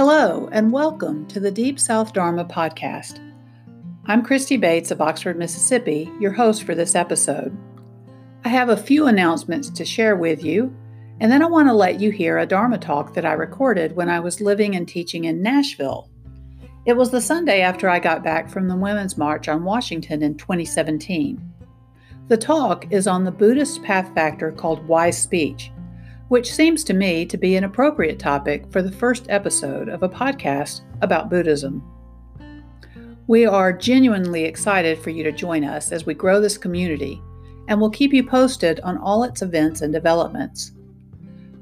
Hello, and welcome to the Deep South Dharma podcast. I'm Christy Bates of Oxford, Mississippi, your host for this episode. I have a few announcements to share with you, and then I want to let you hear a Dharma talk that I recorded when I was living and teaching in Nashville. It was the Sunday after I got back from the Women's March on Washington in 2017. The talk is on the Buddhist path factor called wise speech which seems to me to be an appropriate topic for the first episode of a podcast about Buddhism. We are genuinely excited for you to join us as we grow this community, and we'll keep you posted on all its events and developments.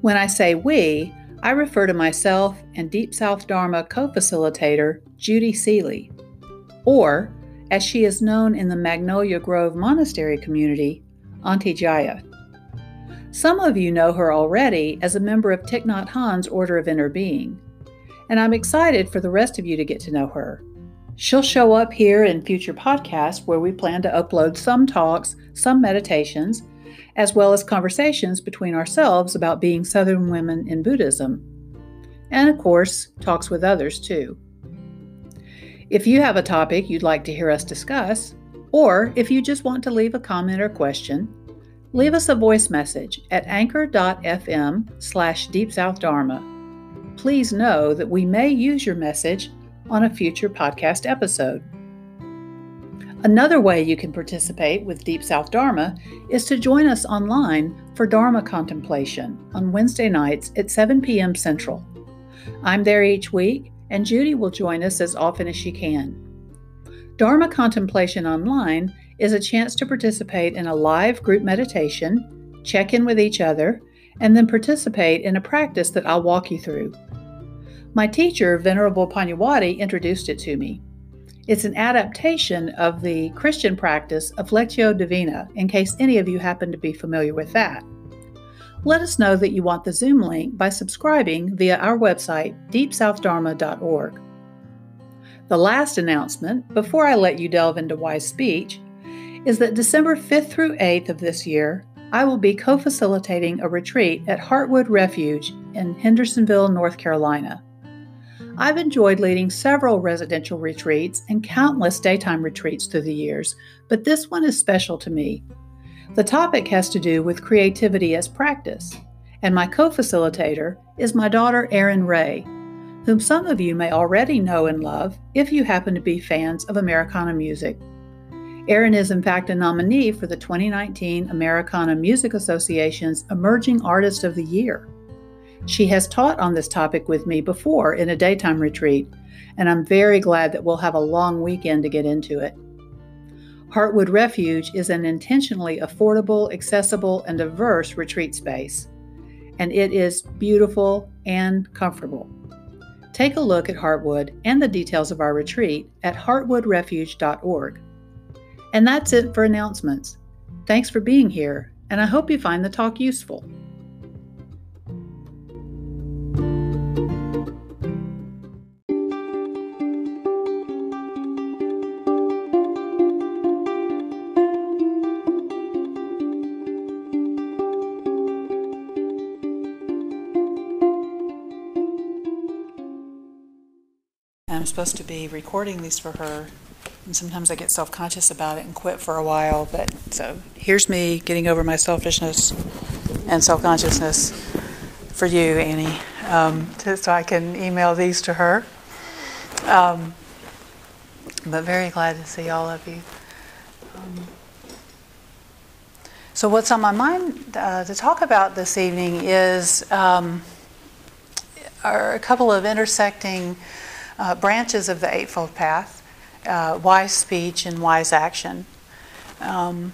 When I say we, I refer to myself and Deep South Dharma co facilitator Judy Seeley, or, as she is known in the Magnolia Grove Monastery community, Auntie Jaya. Some of you know her already as a member of Thich Nhat Hanh's Order of Interbeing, and I'm excited for the rest of you to get to know her. She'll show up here in future podcasts where we plan to upload some talks, some meditations, as well as conversations between ourselves about being Southern women in Buddhism. And of course, talks with others too. If you have a topic you'd like to hear us discuss, or if you just want to leave a comment or question, leave us a voice message at anchor.fm slash deepsouthdharma. Please know that we may use your message on a future podcast episode. Another way you can participate with Deep South Dharma is to join us online for Dharma contemplation on Wednesday nights at 7 p.m. Central. I'm there each week, and Judy will join us as often as she can. Dharma contemplation online is a chance to participate in a live group meditation, check in with each other, and then participate in a practice that I'll walk you through. My teacher, Venerable Pannavati, introduced it to me. It's an adaptation of the Christian practice of Lectio Divina, in case any of you happen to be familiar with that. Let us know that you want the Zoom link by subscribing via our website, deepsouthdharma.org. The last announcement, before I let you delve into wise speech, is that December 5th through 8th of this year, I will be co facilitating a retreat at Heartwood Refuge in Hendersonville, North Carolina. I've enjoyed leading several residential retreats and countless daytime retreats through the years, but this one is special to me. The topic has to do with creativity as practice, and my co facilitator is my daughter Erin Rae, whom some of you may already know and love if you happen to be fans of Americana music. Erin is, in fact, a nominee for the 2019 Americana Music Association's Emerging Artist of the Year. She has taught on this topic with me before in a daytime retreat, and I'm very glad that we'll have a long weekend to get into it. Heartwood Refuge is an intentionally affordable, accessible, and diverse retreat space, and it is beautiful and comfortable. Take a look at Heartwood and the details of our retreat at heartwoodrefuge.org. And that's it for announcements. Thanks for being here, and I hope you find the talk useful. I'm supposed to be recording these for her and sometimes I get self conscious about it and quit for a while. But so here's me getting over my selfishness and self consciousness for you, Annie, um, so I can email these to her. Um, but very glad to see all of you. Um, so, what's on my mind uh, to talk about this evening is um, are a couple of intersecting uh, branches of the Eightfold Path uh, wise speech and wise action. Um,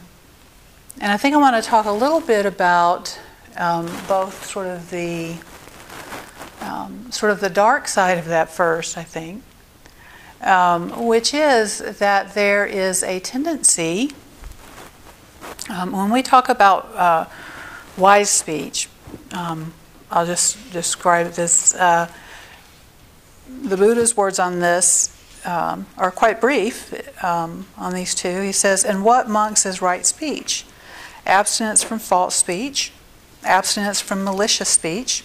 and I think I want to talk a little bit about um, both sort of the um, sort of the dark side of that first, I think, um, which is that there is a tendency um, when we talk about uh, wise speech. Um, I'll just describe this. Uh, the Buddha's words on this um, are quite brief um, on these two. He says, And what monks is right speech? Abstinence from false speech, abstinence from malicious speech,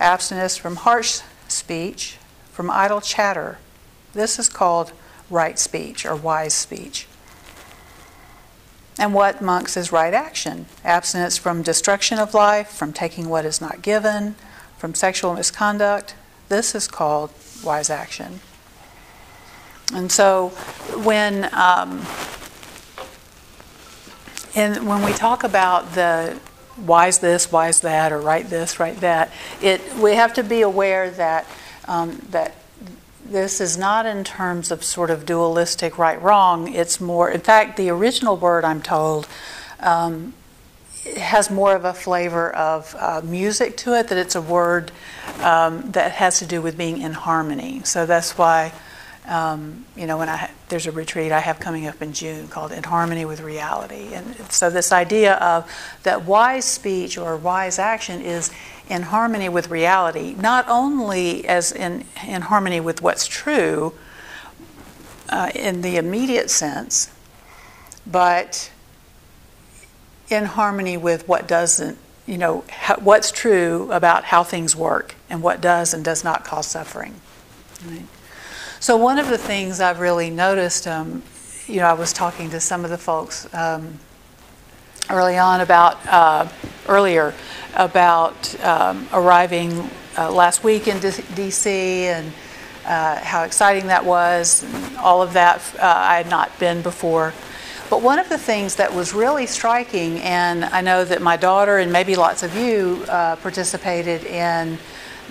abstinence from harsh speech, from idle chatter. This is called right speech or wise speech. And what, monks, is right action? Abstinence from destruction of life, from taking what is not given, from sexual misconduct. This is called wise action. And so when, um, and when we talk about the why is this, why is that, or right this, right that, it, we have to be aware that, um, that this is not in terms of sort of dualistic right wrong. It's more, in fact, the original word, I'm told, um, has more of a flavor of uh, music to it, that it's a word um, that has to do with being in harmony. So that's why, um, you know, when I there's a retreat I have coming up in June called In Harmony with Reality. And so this idea of that wise speech or wise action is in harmony with reality, not only as in, in harmony with what's true uh, in the immediate sense, but in harmony with what doesn't, you know, how, what's true about how things work and what does and does not cause suffering. Right? So, one of the things I've really noticed, um, you know, I was talking to some of the folks um, early on about, uh, earlier, about um, arriving uh, last week in DC and uh, how exciting that was, and all of that. Uh, I had not been before. But one of the things that was really striking, and I know that my daughter and maybe lots of you uh, participated in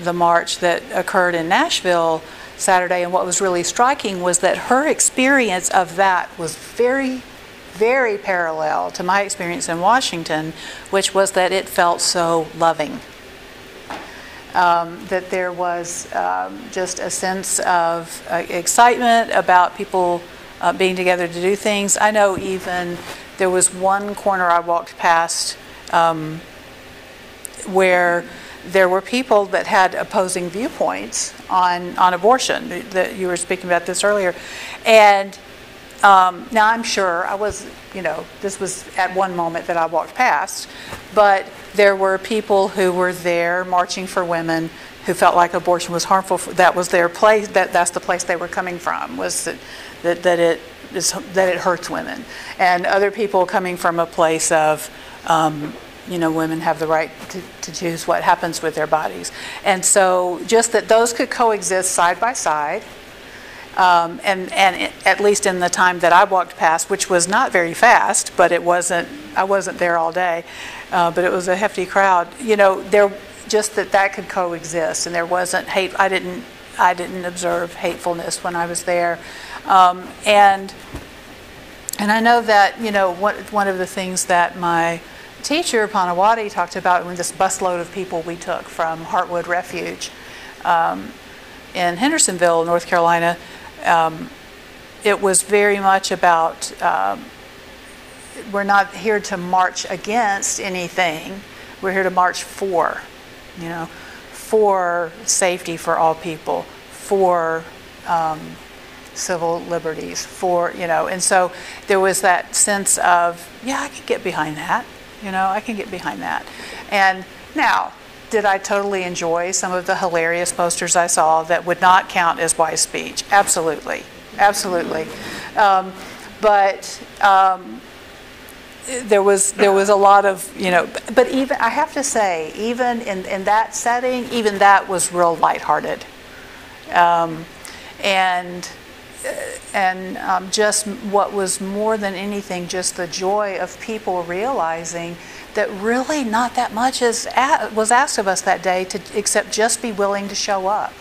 the march that occurred in Nashville Saturday, and what was really striking was that her experience of that was very very parallel to my experience in Washington, which was that it felt so loving. Um, that there was um, just a sense of uh, excitement about people uh, being together to do things. I know even there was one corner I walked past um, where there were people that had opposing viewpoints on, on abortion. That you were speaking about this earlier, and um, now, I'm sure I was, you know, this was at one moment that I walked past, but there were people who were there marching for women who felt like abortion was harmful. That was their place. That that's the place they were coming from. Was that that, that it is that it hurts women, and other people coming from a place of. Um, you know, women have the right to, to choose what happens with their bodies. And so, just that those could coexist side by side, um, and and at least in the time that I walked past, which was not very fast, but it wasn't. I wasn't there all day, uh, but it was a hefty crowd. You know, there just that that could coexist, and there wasn't hate. I didn't. I didn't observe hatefulness when I was there, um, and and I know that you know what, one of the things that my teacher Pannavati talked about when this busload of people we took from Heartwood Refuge um, in Hendersonville, North Carolina um, it was very much about um, we're not here to march against anything. We're here to march for, you know, for safety for all people, for um, civil liberties, for, you know, and so there was that sense of, yeah, I could get behind that, you know, I can get behind that. And now, did I totally enjoy some of the hilarious posters I saw that would not count as wise speech? Absolutely, absolutely. Um, but um, there was there was a lot of you know. But even I have to say, even in, in that setting, even that was real lighthearted, um, and and um, just what was more than anything, just the joy of people realizing that really not that much is was asked of us that day to except just be willing to show up.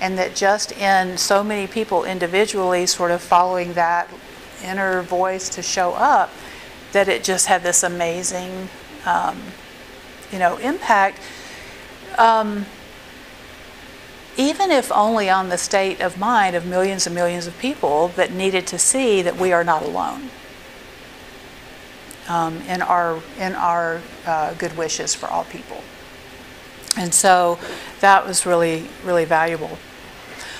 And that just in so many people individually sort of following that inner voice to show up that it just had this amazing um, you know impact. Um, even if only on the state of mind of millions and millions of people that needed to see that we are not alone um, in our in our uh, good wishes for all people. And so that was really really valuable.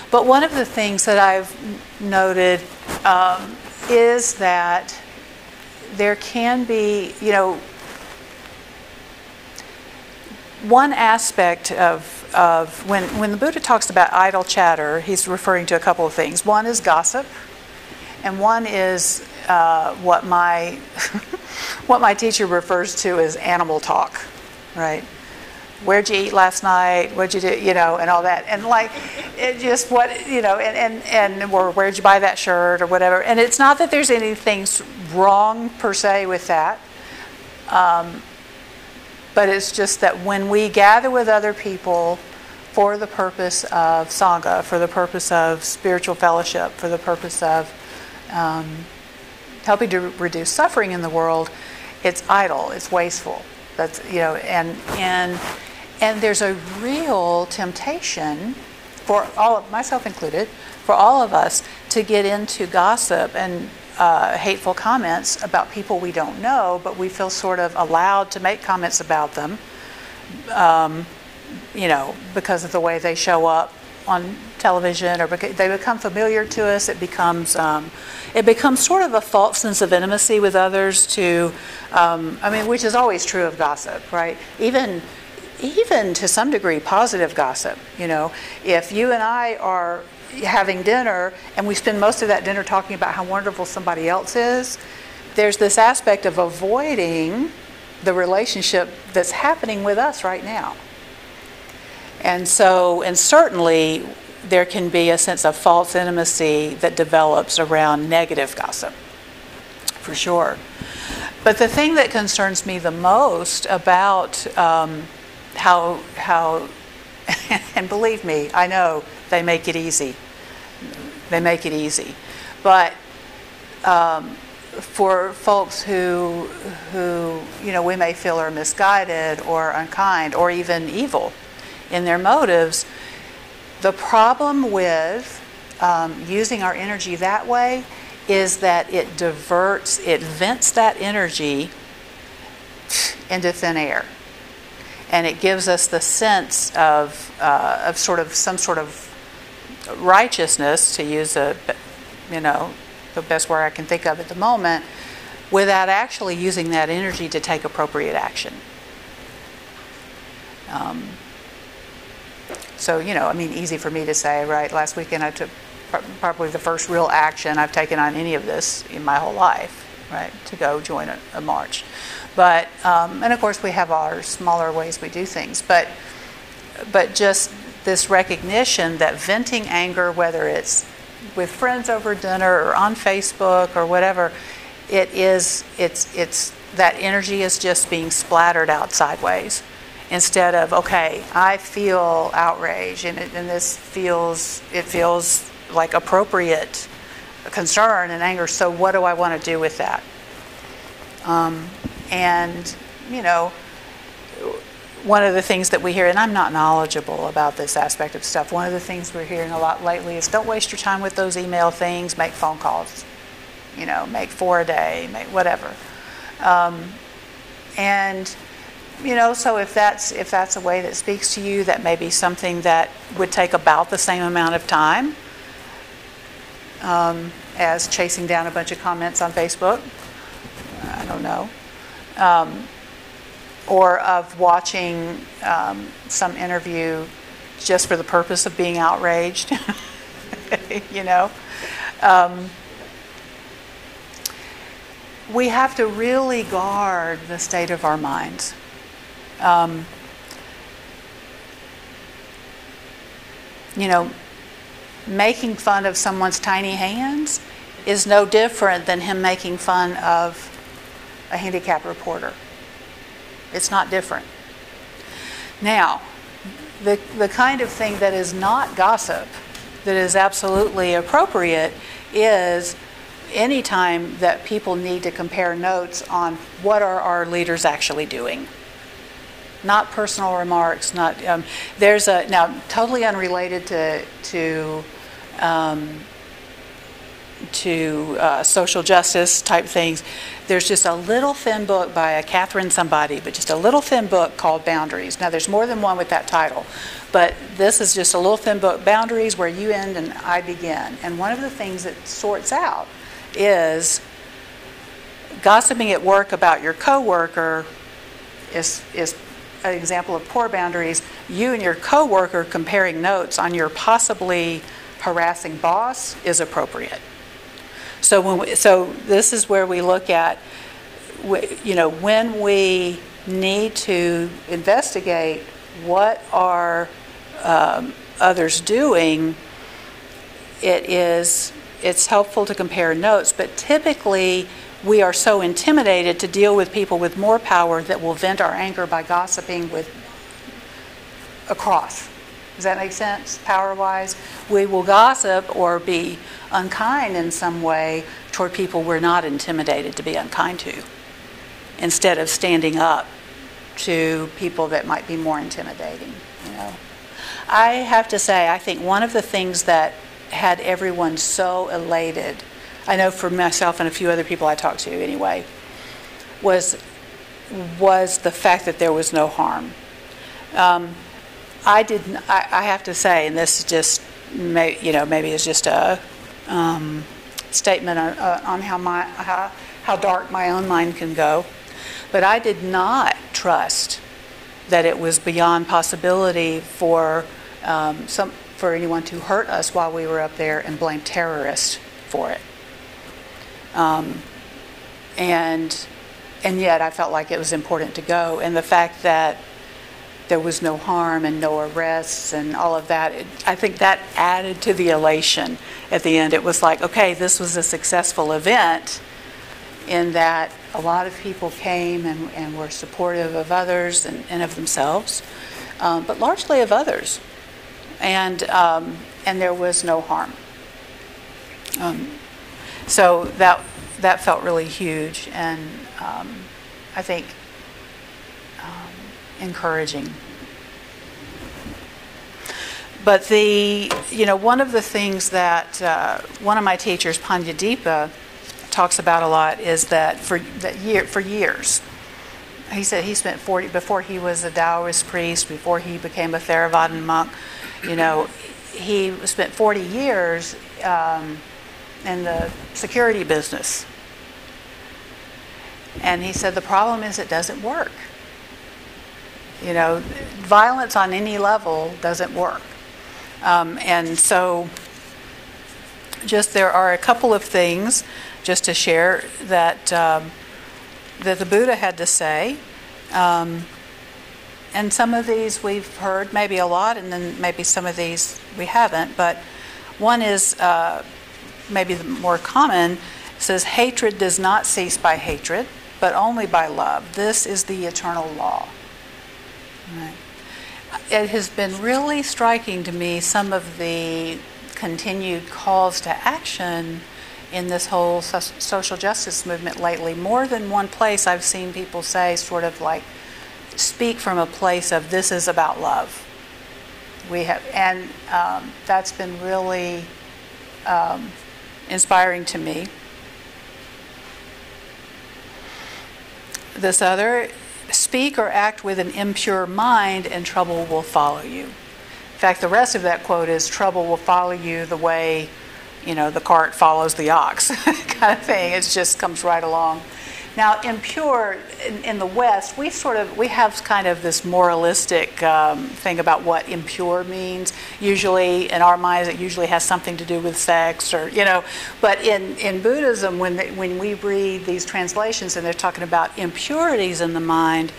But one of the things that I've noted um, is that there can be, you know, one aspect of of when, when the Buddha talks about idle chatter, he's referring to a couple of things. One is gossip, and one is uh, what my what my teacher refers to as animal talk, right? Where'd you eat last night? What'd you do? You know, and all that, and like, it just what you know, and and and or where'd you buy that shirt or whatever. And it's not that there's anything wrong per se with that. Um, but it's just that when we gather with other people for the purpose of Sangha, for the purpose of spiritual fellowship, for the purpose of um, helping to reduce suffering in the world, it's idle, it's wasteful. That's you know, and and and there's a real temptation for all of myself included, for all of us to get into gossip and uh, hateful comments about people we don't know, but we feel sort of allowed to make comments about them, um, you know, because of the way they show up on television or because they become familiar to us. It becomes um, it becomes sort of a false sense of intimacy with others. To um, I mean, which is always true of gossip, right? Even even to some degree, positive gossip. You know, if you and I are having dinner and we spend most of that dinner talking about how wonderful somebody else is, there's this aspect of avoiding the relationship that's happening with us right now. And so, and certainly, there can be a sense of false intimacy that develops around negative gossip, for sure. But the thing that concerns me the most about um, how, how and believe me, I know they make it easy. They make it easy. But um, for folks who, who, you know, we may feel are misguided or unkind or even evil in their motives, the problem with um, using our energy that way is that it diverts, it vents that energy into thin air. And it gives us the sense of, uh, of sort of some sort of righteousness, to use a, you know, the best word I can think of at the moment, without actually using that energy to take appropriate action. Um, so, you know, I mean, easy for me to say, right? Last weekend I took probably the first real action I've taken on any of this in my whole life, right? To go join a, a march. But, um, and of course, we have our smaller ways we do things, but, but just this recognition that venting anger, whether it's with friends over dinner or on Facebook or whatever, it is it's it's that energy is just being splattered out sideways instead of okay i feel outrage and, it, and this feels it feels like appropriate concern and anger so what do i want to do with that? Um, and you know one of the things that we hear, and I'm not knowledgeable about this aspect of stuff, one of the things we're hearing a lot lately is don't waste your time with those email things, make phone calls. You know, make four a day, make whatever. Um, and you know, so if that's if that's a way that speaks to you, that may be something that would take about the same amount of time um, as chasing down a bunch of comments on Facebook. I don't know. Um, or of watching um, some interview just for the purpose of being outraged, you know. Um, we have to really guard the state of our minds. Um, you know, making fun of someone's tiny hands is no different than him making fun of a handicapped reporter. It's not different. Now, the, the kind of thing that is not gossip, that is absolutely appropriate, is anytime that people need to compare notes on what are our leaders actually doing. Not personal remarks, not, um, there's a, now totally unrelated to, to um, to uh, social justice type things. There's just a little thin book by a Catherine somebody, but just a little thin book called Boundaries. Now, there's more than one with that title, but this is just a little thin book, Boundaries, where you end and I begin. And one of the things that sorts out is gossiping at work about your coworker is is an example of poor boundaries, you and your coworker comparing notes on your possibly harassing boss is appropriate. So when we, so this is where we look at you know when we need to investigate what are um, others doing it is it's helpful to compare notes but typically we are so intimidated to deal with people with more power that we'll vent our anger by gossiping with across. Does that make sense, power wise? We will gossip or be unkind in some way toward people we're not intimidated to be unkind to, instead of standing up to people that might be more intimidating. You know, I have to say, I think one of the things that had everyone so elated I know for myself and a few other people I talked to anyway, was was the fact that there was no harm. Um, I didn't. I, I, have to say, and this is just, may, you know, maybe it's just a um, statement on, uh, on how my how, how dark my own mind can go, but I did not trust that it was beyond possibility for um, some for anyone to hurt us while we were up there and blame terrorists for it. Um, and and yet I felt like it was important to go. And the fact that there was no harm and no arrests and all of that, it, I think that added to the elation at the end. It was like, okay, this was a successful event in that a lot of people came and, and were supportive of others and, and of themselves, um, but largely of others. And, um, and there was no harm. Um, so that that felt really huge and um, I think encouraging. But the you know one of the things that uh, one of my teachers Pannadipa talks about a lot is that for that year for years he said he spent 40 before he was a Taoist priest before he became a Theravadan monk you know he spent 40 years um, in the security business. And he said the problem is it doesn't work. You know, violence on any level doesn't work. Um, and so, just there are a couple of things just to share that um, that the Buddha had to say. Um, and some of these we've heard, maybe a lot, and then maybe some of these we haven't. But one is uh, maybe the more common, says, Hatred does not cease by hatred, but only by love. This is the eternal law. Right. It has been really striking to me some of the continued calls to action in this whole social justice movement lately. More than one place I've seen people say, sort of like, speak from a place of this is about love. We have, and um, that's been really um, inspiring to me. This other, speak or act with an impure mind and trouble will follow you. In fact, the rest of that quote is trouble will follow you the way, you know, the cart follows the ox kind of thing. It just comes right along. Now, impure in, in, the West, we sort of we have kind of this moralistic um, thing about what impure means. Usually, in our minds, it usually has something to do with sex, or you know. But in in Buddhism, when when we read these translations and they're talking about impurities in the mind,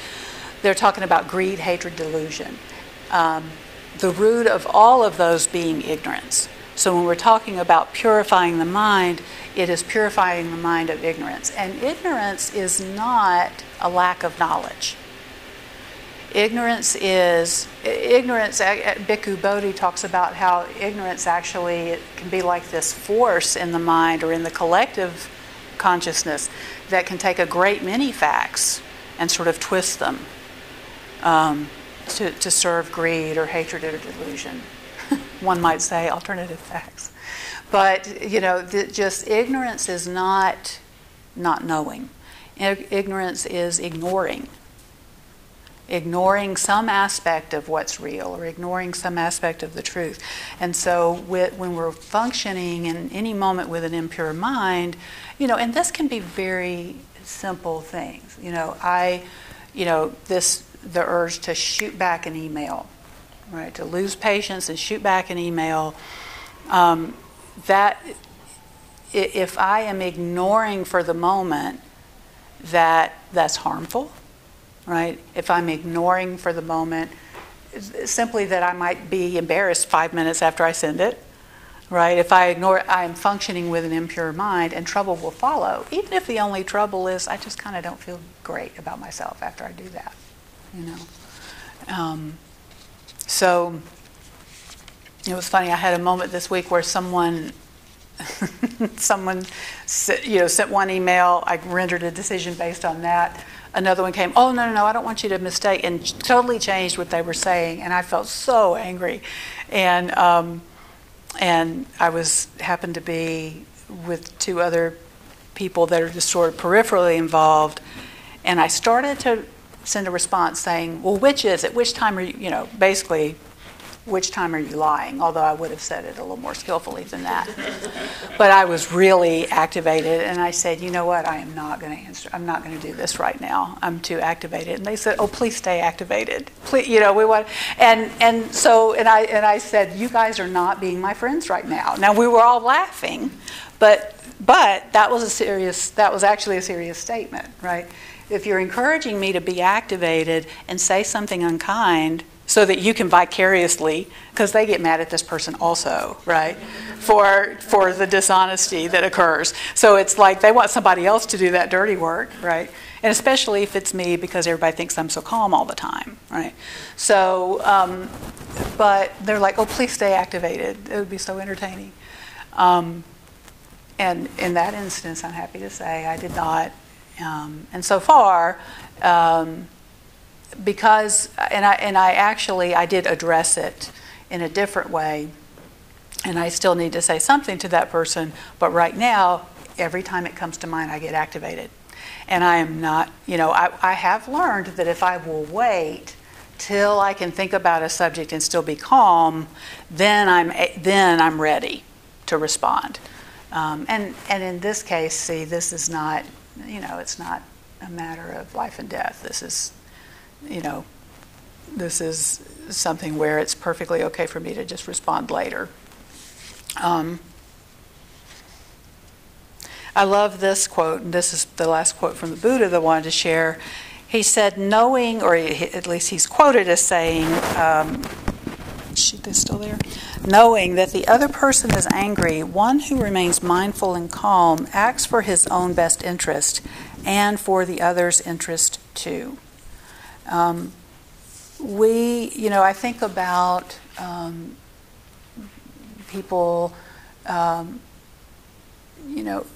they're talking about greed, hatred, delusion. Um, the root of all of those being ignorance. So when we're talking about purifying the mind, it is purifying the mind of ignorance. And ignorance is not a lack of knowledge. Ignorance is, ignorance, Bhikkhu Bodhi talks about how ignorance actually can be like this force in the mind or in the collective consciousness that can take a great many facts and sort of twist them um, to, to serve greed or hatred or delusion. One might say alternative facts. But, you know, just ignorance is not not knowing. Ignorance is ignoring. Ignoring some aspect of what's real or ignoring some aspect of the truth. And so, when we're functioning in any moment with an impure mind, you know, and this can be very simple things. You know, I, you know, this the urge to shoot back an email, right? To lose patience and shoot back an email. Um, that if I am ignoring for the moment that that's harmful, right? If I'm ignoring for the moment simply that I might be embarrassed five minutes after I send it, right? If I ignore, I'm functioning with an impure mind, and trouble will follow. Even if the only trouble is I just kind of don't feel great about myself after I do that, you know. Um, so it was funny. I had a moment this week where someone, someone, you know, sent one email. I rendered a decision based on that. Another one came. Oh no, no, no! I don't want you to mistake, and totally changed what they were saying, and I felt so angry, and. Um, and I was happened to be with two other people that are just sort of peripherally involved, and I started to send a response saying, "Well, which is it? Which time are you? You know, basically, which time are you lying? Although I would have said it a little more skillfully than that. but I was really activated, and I said, you know what? I am not going to answer. I'm not going to do this right now. I'm too activated. And they said, oh, please stay activated. Please, you know, we want. And and so and I and I said, you guys are not being my friends right now. Now we were all laughing, but but that was a serious. That was actually a serious statement, right? If you're encouraging me to be activated and say something unkind so that you can vicariously, because they get mad at this person also, right? For for the dishonesty that occurs. So it's like they want somebody else to do that dirty work, right? And especially if it's me, because everybody thinks I'm so calm all the time, right? So, um, but they're like, oh, please stay activated. It would be so entertaining. Um, and in that instance, I'm happy to say I did not. Um, and so far, um, because and I and I actually I did address it in a different way, and I still need to say something to that person. But right now, every time it comes to mind, I get activated, and I am not. You know, I, I have learned that if I will wait till I can think about a subject and still be calm, then I'm then I'm ready to respond. Um, and and in this case, see, this is not. You know, it's not a matter of life and death. This is you know, this is something where it's perfectly okay for me to just respond later. Um, I love this quote, and this is the last quote from the Buddha that I wanted to share. He said, knowing, or at least he's quoted as saying, um, shoot, this still there? Knowing that the other person is angry, one who remains mindful and calm acts for his own best interest and for the other's interest too. Um, we, you know, I think about um, people, um, you know,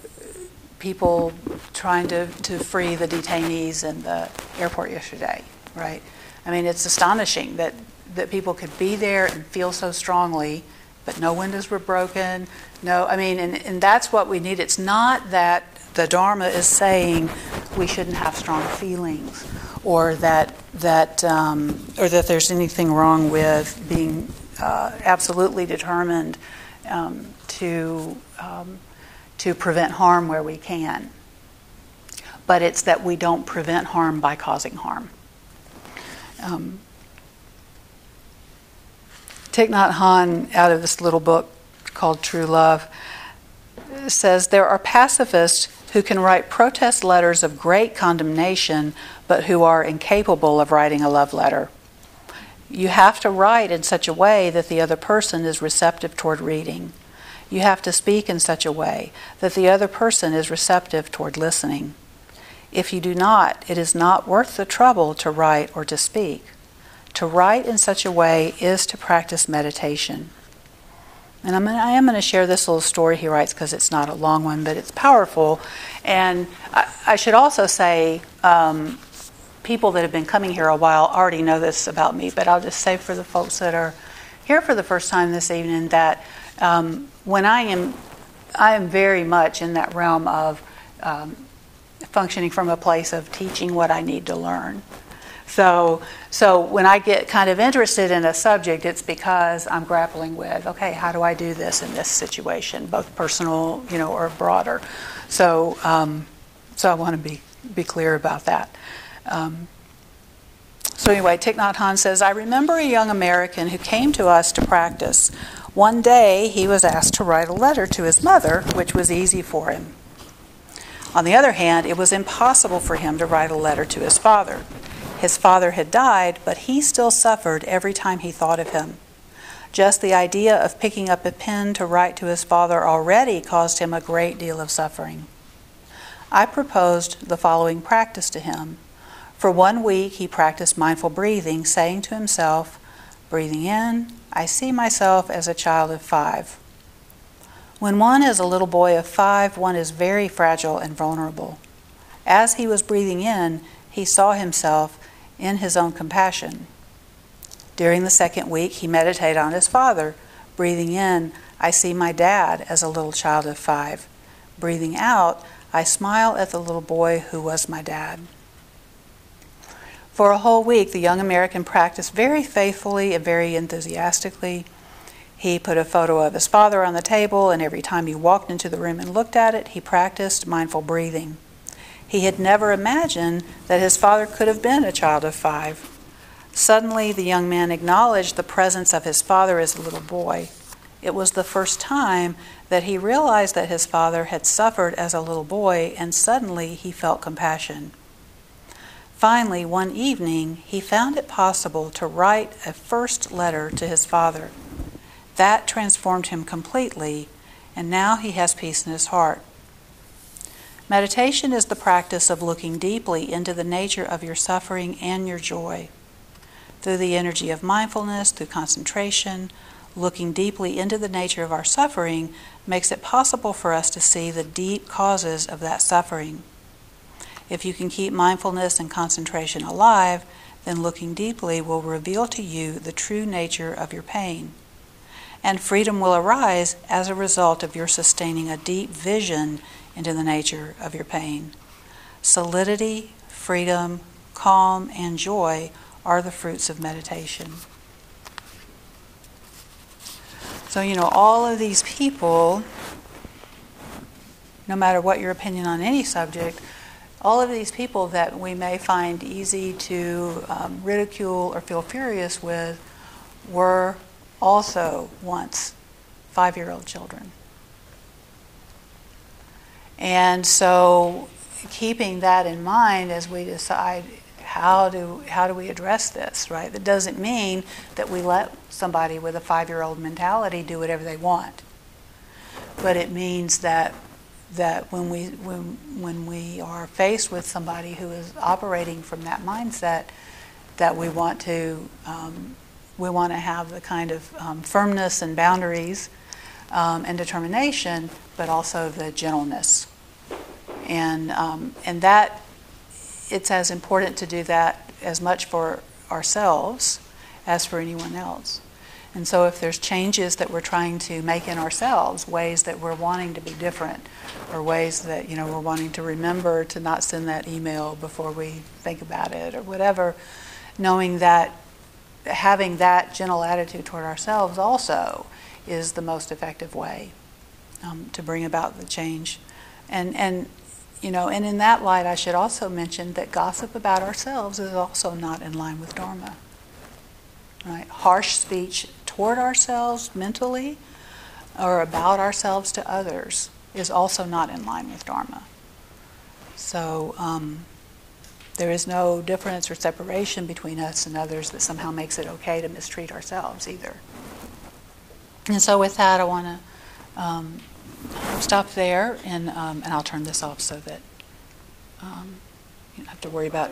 people trying to, to free the detainees in the airport yesterday, right? I mean, it's astonishing that, that people could be there and feel so strongly, but no windows were broken. No, I mean, and, and that's what we need. It's not that the Dharma is saying we shouldn't have strong feelings or that that um, or that there's anything wrong with being uh, absolutely determined um, to um, to prevent harm where we can. But it's that we don't prevent harm by causing harm. Um, Thich Nhat Hanh, out of this little book called True Love, says there are pacifists who can write protest letters of great condemnation, but who are incapable of writing a love letter. You have to write in such a way that the other person is receptive toward reading. You have to speak in such a way that the other person is receptive toward listening. If you do not, it is not worth the trouble to write or to speak. To write in such a way is to practice meditation. And I'm, I am going to share this little story he writes because it's not a long one, but it's powerful. And I, I should also say, um, people that have been coming here a while already know this about me, but I'll just say for the folks that are here for the first time this evening that um, when I am, I am very much in that realm of um, functioning from a place of teaching what I need to learn. So, so when I get kind of interested in a subject, it's because I'm grappling with, okay, how do I do this in this situation, both personal, you know, or broader. So, um, so I want to be be clear about that. Um, So, anyway, Thich Nhat Hanh says I remember a young American who came to us to practice. One day he was asked to write a letter to his mother, which was easy for him. On the other hand, it was impossible for him to write a letter to his father. His father had died, but he still suffered every time he thought of him. Just the idea of picking up a pen to write to his father already caused him a great deal of suffering. I proposed the following practice to him. For one week, he practiced mindful breathing, saying to himself, Breathing in, I see myself as a child of five. When one is a little boy of five, one is very fragile and vulnerable. As he was breathing in, he saw himself in his own compassion. During the second week, he meditated on his father. Breathing in, I see my dad as a little child of five. Breathing out, I smile at the little boy who was my dad. For a whole week, the young American practiced very faithfully and very enthusiastically. He put a photo of his father on the table, and every time he walked into the room and looked at it, he practiced mindful breathing. He had never imagined that his father could have been a child of five. Suddenly, the young man acknowledged the presence of his father as a little boy. It was the first time that he realized that his father had suffered as a little boy, and suddenly he felt compassion. Finally, one evening, he found it possible to write a first letter to his father. That transformed him completely, and now he has peace in his heart. Meditation is the practice of looking deeply into the nature of your suffering and your joy. Through the energy of mindfulness, through concentration, looking deeply into the nature of our suffering makes it possible for us to see the deep causes of that suffering. If you can keep mindfulness and concentration alive, then looking deeply will reveal to you the true nature of your pain and freedom will arise as a result of your sustaining a deep vision into the nature of your pain. Solidity, freedom, calm, and joy are the fruits of meditation. So, you know, all of these people, no matter what your opinion on any subject, all of these people that we may find easy to um, ridicule or feel furious with were also once five year old children. And so, keeping that in mind as we decide how do, how do we address this, right? That doesn't mean that we let somebody with a five year old mentality do whatever they want. But it means that, that when, we, when, when we are faced with somebody who is operating from that mindset, that we want to um, we want to have the kind of um, firmness and boundaries um, and determination, but also the gentleness. And, um, and that, it's as important to do that as much for ourselves as for anyone else. And so, if there's changes that we're trying to make in ourselves, ways that we're wanting to be different, or ways that you know we're wanting to remember to not send that email before we think about it, or whatever, knowing that having that gentle attitude toward ourselves also is the most effective way um, to bring about the change. And, and, you know, and in that light, I should also mention that gossip about ourselves is also not in line with Dharma. Right? Harsh speech toward ourselves mentally or about ourselves to others is also not in line with Dharma. So, um, there is no difference or separation between us and others that somehow makes it okay to mistreat ourselves either. And so, with that, I want to um, stop there and, um, and I'll turn this off so that um, you don't have to worry about.